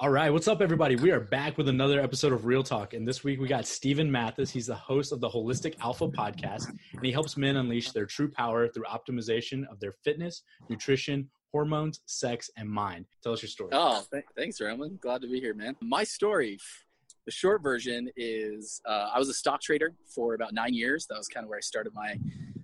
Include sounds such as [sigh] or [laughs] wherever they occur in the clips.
All right, what's up, everybody? We are back with another episode of Real Talk, and this week we got Stephen Mathis. He's the host of the Holistic Alpha podcast, and he helps men unleash their true power through optimization of their fitness, nutrition, hormones, sex, and mind. Tell us your story. Oh, th- thanks, Roman. Glad to be here, man. My story, the short version is uh, I was a stock trader for about nine years. That was kind of where I started my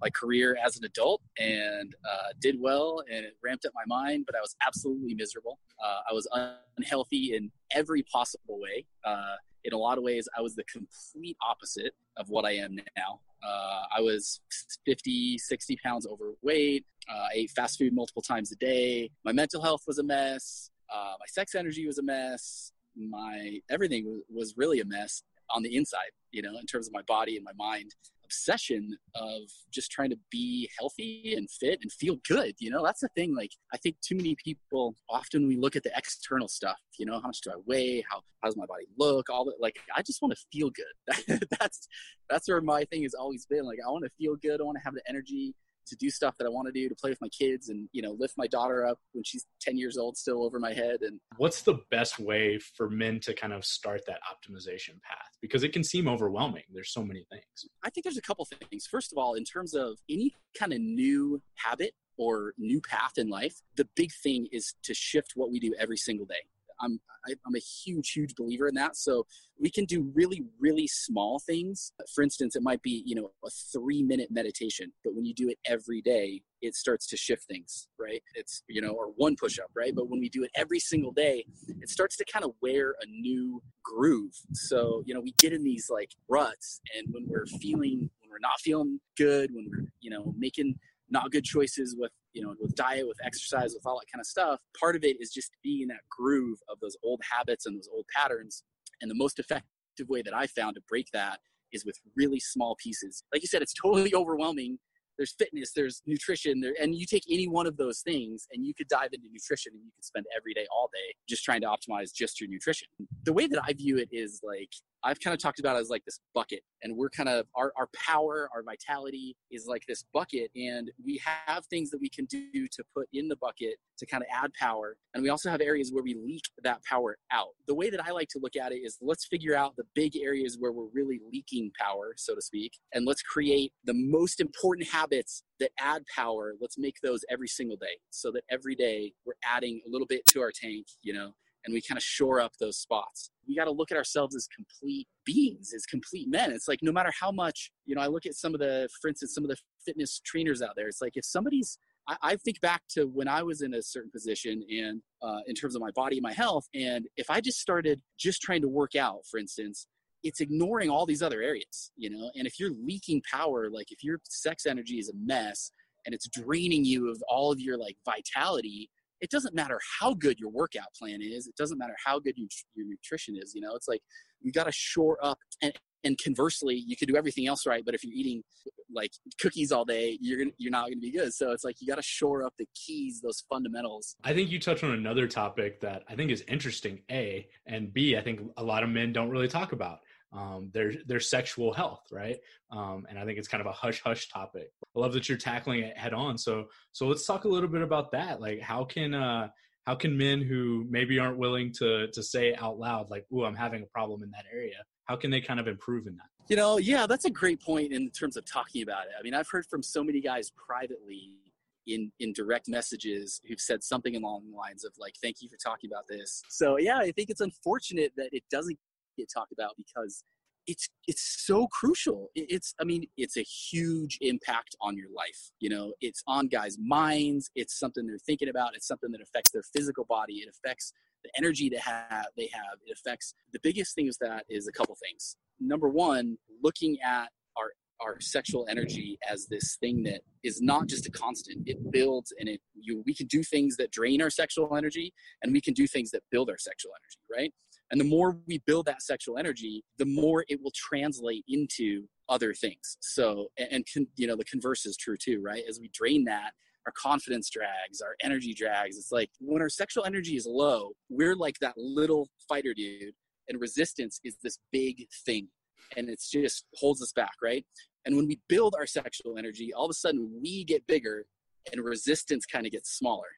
my career as an adult and uh, did well and it ramped up my mind, but I was absolutely miserable. Uh, I was unhealthy in every possible way. Uh, in a lot of ways, I was the complete opposite of what I am now. Uh, I was 50, 60 pounds overweight. Uh, I ate fast food multiple times a day. My mental health was a mess. Uh, my sex energy was a mess. My everything was, was really a mess on the inside, you know, in terms of my body and my mind obsession of just trying to be healthy and fit and feel good. You know, that's the thing. Like, I think too many people often we look at the external stuff. You know, how much do I weigh? How how does my body look? All that. Like, I just want to feel good. [laughs] that's that's where my thing has always been. Like, I want to feel good. I want to have the energy to do stuff that I want to do, to play with my kids and, you know, lift my daughter up when she's 10 years old still over my head. And what's the best way for men to kind of start that optimization path? Because it can seem overwhelming. There's so many things. I think there's a couple things. First of all, in terms of any kind of new habit or new path in life, the big thing is to shift what we do every single day. I'm I, am a huge huge believer in that. So we can do really really small things. For instance, it might be you know a three minute meditation, but when you do it every day, it starts to shift things, right? It's you know or one push up, right? But when we do it every single day, it starts to kind of wear a new groove. So you know we get in these like ruts, and when we're feeling when we're not feeling good, when we're you know making not good choices with you know with diet with exercise with all that kind of stuff part of it is just being in that groove of those old habits and those old patterns. And the most effective way that i found to break that is with really small pieces. Like you said it's totally overwhelming. There's fitness there's nutrition there and you take any one of those things and you could dive into nutrition and you could spend every day all day just trying to optimize just your nutrition. The way that i view it is like I've kind of talked about as like this bucket, and we're kind of our, our power, our vitality is like this bucket, and we have things that we can do to put in the bucket to kind of add power, and we also have areas where we leak that power out. The way that I like to look at it is let's figure out the big areas where we're really leaking power, so to speak, and let's create the most important habits that add power. Let's make those every single day, so that every day we're adding a little bit to our tank, you know, and we kind of shore up those spots. We got to look at ourselves as complete beings, as complete men. It's like no matter how much, you know, I look at some of the, for instance, some of the fitness trainers out there. It's like if somebody's, I, I think back to when I was in a certain position and uh, in terms of my body, my health, and if I just started just trying to work out, for instance, it's ignoring all these other areas, you know. And if you're leaking power, like if your sex energy is a mess and it's draining you of all of your like vitality it doesn't matter how good your workout plan is. It doesn't matter how good you, your nutrition is. You know, it's like you got to shore up. And, and conversely, you could do everything else right, but if you're eating like cookies all day, you're you're not going to be good. So it's like you got to shore up the keys, those fundamentals. I think you touched on another topic that I think is interesting. A and B, I think a lot of men don't really talk about um, their their sexual health, right? Um, and I think it's kind of a hush hush topic. I love that you're tackling it head on. So so let's talk a little bit about that. Like how can uh, how can men who maybe aren't willing to to say out loud like, "Ooh, I'm having a problem in that area," how can they kind of improve in that? You know, yeah, that's a great point in terms of talking about it. I mean, I've heard from so many guys privately in in direct messages who've said something along the lines of like thank you for talking about this so yeah i think it's unfortunate that it doesn't get talked about because it's it's so crucial. It's i mean it's a huge impact on your life you know? It's on guys minds. It's something they're thinking about. It's something that affects their physical body. It affects the energy they have they have. It affects the biggest thing is that is a couple things. Number one looking at our our sexual energy as this thing that is not just a constant. It builds and it you we can do things that drain our sexual energy and we can do things that build our sexual energy right and the more we build that sexual energy, the more it will translate into other things. So, and, and you know, the converse is true too, right? As we drain that, our confidence drags, our energy drags. It's like when our sexual energy is low, we're like that little fighter dude, and resistance is this big thing. And it's just holds us back, right? And when we build our sexual energy, all of a sudden we get bigger and resistance kind of gets smaller.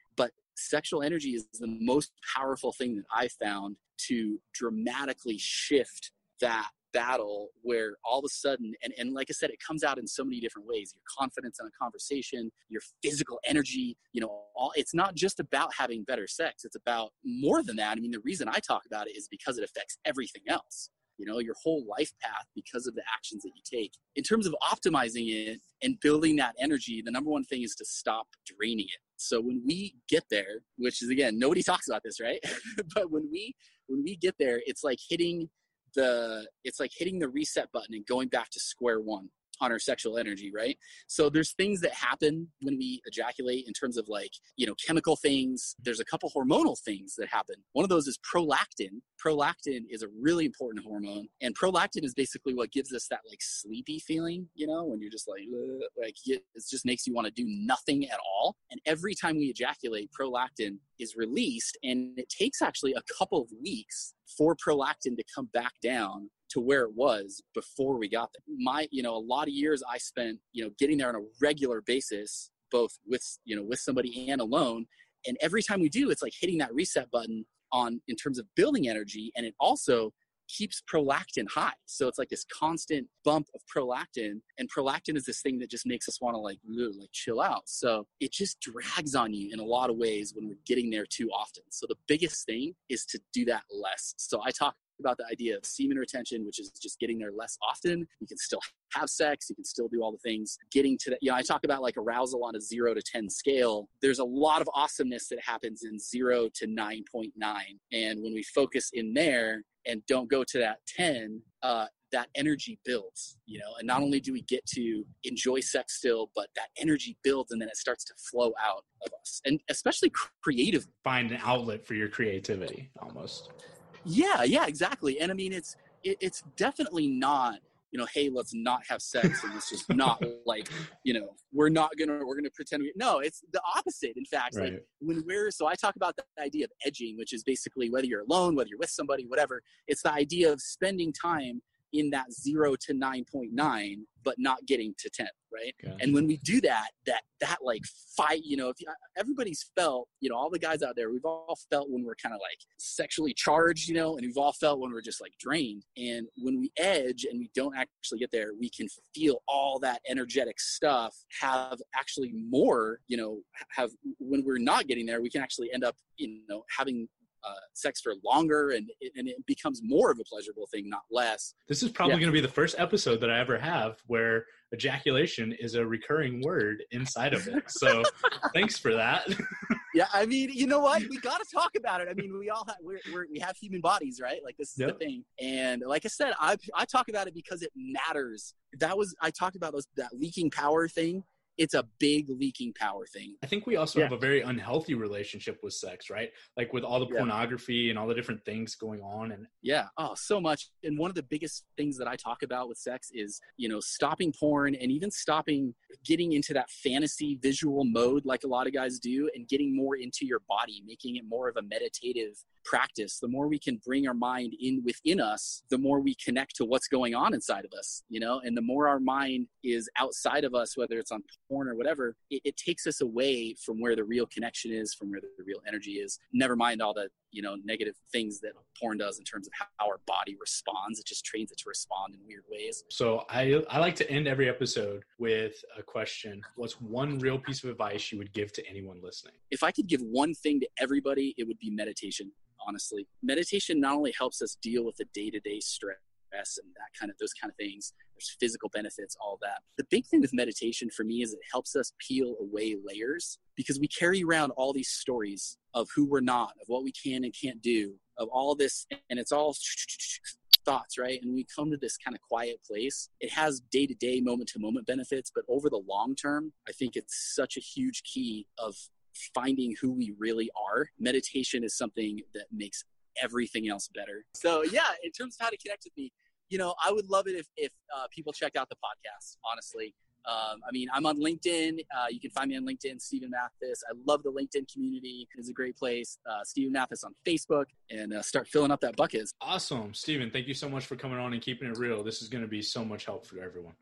Sexual energy is the most powerful thing that I found to dramatically shift that battle where all of a sudden and, and like i said it comes out in so many different ways. Your confidence in a conversation your physical energy you know all it's not just about having better sex. It's about more than that. I mean the reason i talk about it is because it affects everything else. You know your whole life path because of the actions that you take. In terms of optimizing it and building that energy the number one thing is to stop draining it so when we get there which is again nobody talks about this right? [laughs] But when we when we get there it's like hitting the it's like hitting the reset button and going back to square one on our sexual energy, right? So there's things that happen when we ejaculate in terms of like, you know, chemical things. There's a couple hormonal things that happen. One of those is prolactin. Prolactin is a really important hormone, and prolactin is basically what gives us that like sleepy feeling, you know, when you're just like, like it just makes you want to do nothing at all. And every time we ejaculate, prolactin is released, and it takes actually a couple of weeks for prolactin to come back down to where it was before we got there. My, you know, a lot of years I spent, you know, getting there on a regular basis, both with, you know, with somebody and alone. And every time we do, it's like hitting that reset button on in terms of building energy. And it also keeps prolactin high. So it's like this constant bump of prolactin. And prolactin is this thing that just makes us want to like, like chill out. So it just drags on you in a lot of ways when we're getting there too often. So the biggest thing is to do that less. So I talk about the idea of semen retention, which is just getting there less often. You can still have sex, you can still do all the things. Getting to that, you know, I talk about like arousal on a zero to 10 scale. There's a lot of awesomeness that happens in zero to 9.9. And when we focus in there and don't go to that 10, uh, that energy builds, you know, and not only do we get to enjoy sex still, but that energy builds and then it starts to flow out of us and especially creative. Find an outlet for your creativity almost. Yeah, yeah, exactly. And I mean, it's it, it's definitely not you know, hey, let's not have sex and it's just not [laughs] like, you know, we're not gonna we're gonna pretend we no, it's the opposite. In fact, right. like when we're so I talk about the idea of edging, which is basically whether you're alone, whether you're with somebody, whatever, it's the idea of spending time in that zero to 9.9 but not getting to 10 right gotcha. and when we do that that that like fight you know if you, everybody's felt you know all the guys out there we've all felt when we're kind of like sexually charged you know and we've all felt when we're just like drained and when we edge and we don't actually get there we can feel all that energetic stuff have actually more you know have when we're not getting there we can actually end up you know having uh, sex for longer and it, and it becomes more of a pleasurable thing, not less. This is probably yeah. going to be the first episode that I ever have where ejaculation is a recurring word inside of it. So [laughs] thanks for that. [laughs] yeah, I mean, you know what? We got to talk about it. I mean, we all have, we're, we're, we have human bodies, right? Like this is yep. the thing. And like I said, I I talk about it because it matters. That was I talked about those that leaking power thing it's a big leaking power thing. I think we also yeah. have a very unhealthy relationship with sex, right? Like with all the pornography yeah. and all the different things going on and Yeah, oh, so much. And one of the biggest things that I talk about with sex is, you know, stopping porn and even stopping getting into that fantasy visual mode like a lot of guys do and getting more into your body, making it more of a meditative practice, the more we can bring our mind in within us, the more we connect to what's going on inside of us, you know, and the more our mind is outside of us, whether it's on porn or whatever, it, it takes us away from where the real connection is, from where the real energy is. Never mind all the, you know, negative things that porn does in terms of how our body responds. It just trains it to respond in weird ways. So I, I like to end every episode with a question. What's one real piece of advice you would give to anyone listening? If I could give one thing to everybody, it would be meditation honestly. Meditation not only helps us deal with the day to day stress and that kind of those kind of things, there's physical benefits, all that. The big thing with meditation for me is it helps us peel away layers because we carry around all these stories of who we're not, of what we can and can't do, of all this, and it's all [tsk] thoughts, right? And we come to this kind of quiet place. It has day to day, moment to moment benefits, but over the long term, I think it's such a huge key of finding who we really are. Meditation is something that makes everything else better. So yeah, in terms of how to connect with me, you know, I would love it if if uh, people check out the podcast. Honestly, um, I mean, I'm on LinkedIn. Uh, you can find me on LinkedIn, Stephen Mathis. I love the LinkedIn community. It's a great place. Uh, Stephen Mathis on Facebook and uh, start filling up that bucket. Awesome. Stephen, thank you so much for coming on and keeping it real. This is going to be so much help for everyone.